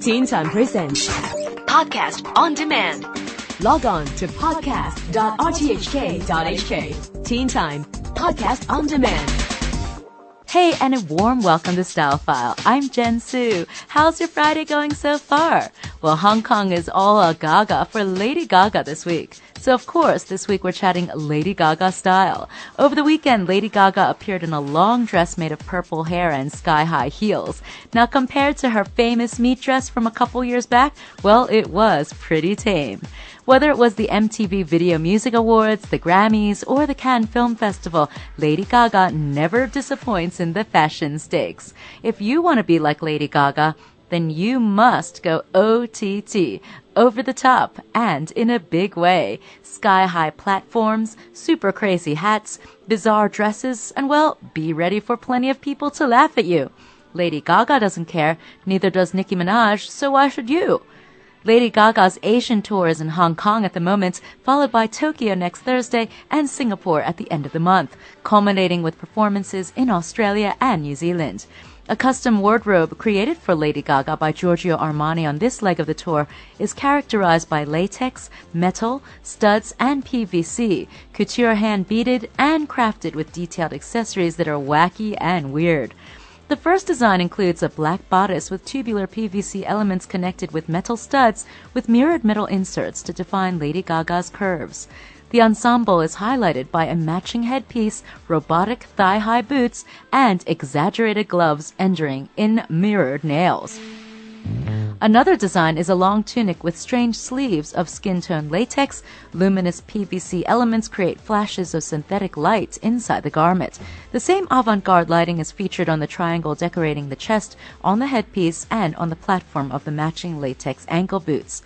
Teen Time Presents Podcast on demand. Log on to podcast.rthk.hk. Teen Time Podcast on Demand. Hey, and a warm welcome to Style File. I'm Jen Su. How's your Friday going so far? Well, Hong Kong is all a gaga for Lady Gaga this week. So of course, this week we're chatting Lady Gaga style. Over the weekend, Lady Gaga appeared in a long dress made of purple hair and sky-high heels. Now compared to her famous meat dress from a couple years back, well, it was pretty tame. Whether it was the MTV Video Music Awards, the Grammys, or the Cannes Film Festival, Lady Gaga never disappoints in the fashion stakes. If you want to be like Lady Gaga, then you must go OTT, over the top, and in a big way. Sky high platforms, super crazy hats, bizarre dresses, and well, be ready for plenty of people to laugh at you. Lady Gaga doesn't care, neither does Nicki Minaj, so why should you? Lady Gaga's Asian tour is in Hong Kong at the moment, followed by Tokyo next Thursday and Singapore at the end of the month, culminating with performances in Australia and New Zealand. A custom wardrobe created for Lady Gaga by Giorgio Armani on this leg of the tour is characterized by latex, metal, studs, and PVC, couture hand beaded and crafted with detailed accessories that are wacky and weird. The first design includes a black bodice with tubular PVC elements connected with metal studs with mirrored metal inserts to define Lady Gaga's curves. The ensemble is highlighted by a matching headpiece, robotic thigh-high boots, and exaggerated gloves ending in mirrored nails. Another design is a long tunic with strange sleeves of skin tone latex. Luminous PVC elements create flashes of synthetic light inside the garment. The same avant garde lighting is featured on the triangle decorating the chest, on the headpiece, and on the platform of the matching latex ankle boots.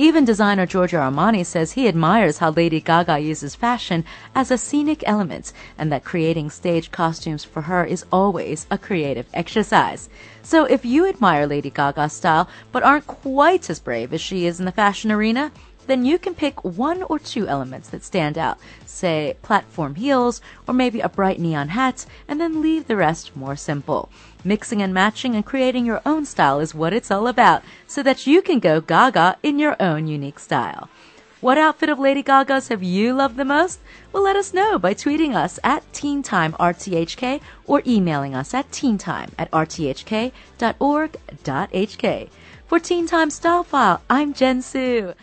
Even designer Giorgio Armani says he admires how Lady Gaga uses fashion as a scenic element and that creating stage costumes for her is always a creative exercise. So if you admire Lady Gaga's style but aren't quite as brave as she is in the fashion arena, then you can pick one or two elements that stand out, say platform heels or maybe a bright neon hat, and then leave the rest more simple. Mixing and matching and creating your own style is what it's all about, so that you can go gaga in your own unique style. What outfit of Lady Gaga's have you loved the most? Well, let us know by tweeting us at TeenTimeRTHK or emailing us at teentime at rthk.org.hk. For Teen Time Style File, I'm Jen Su.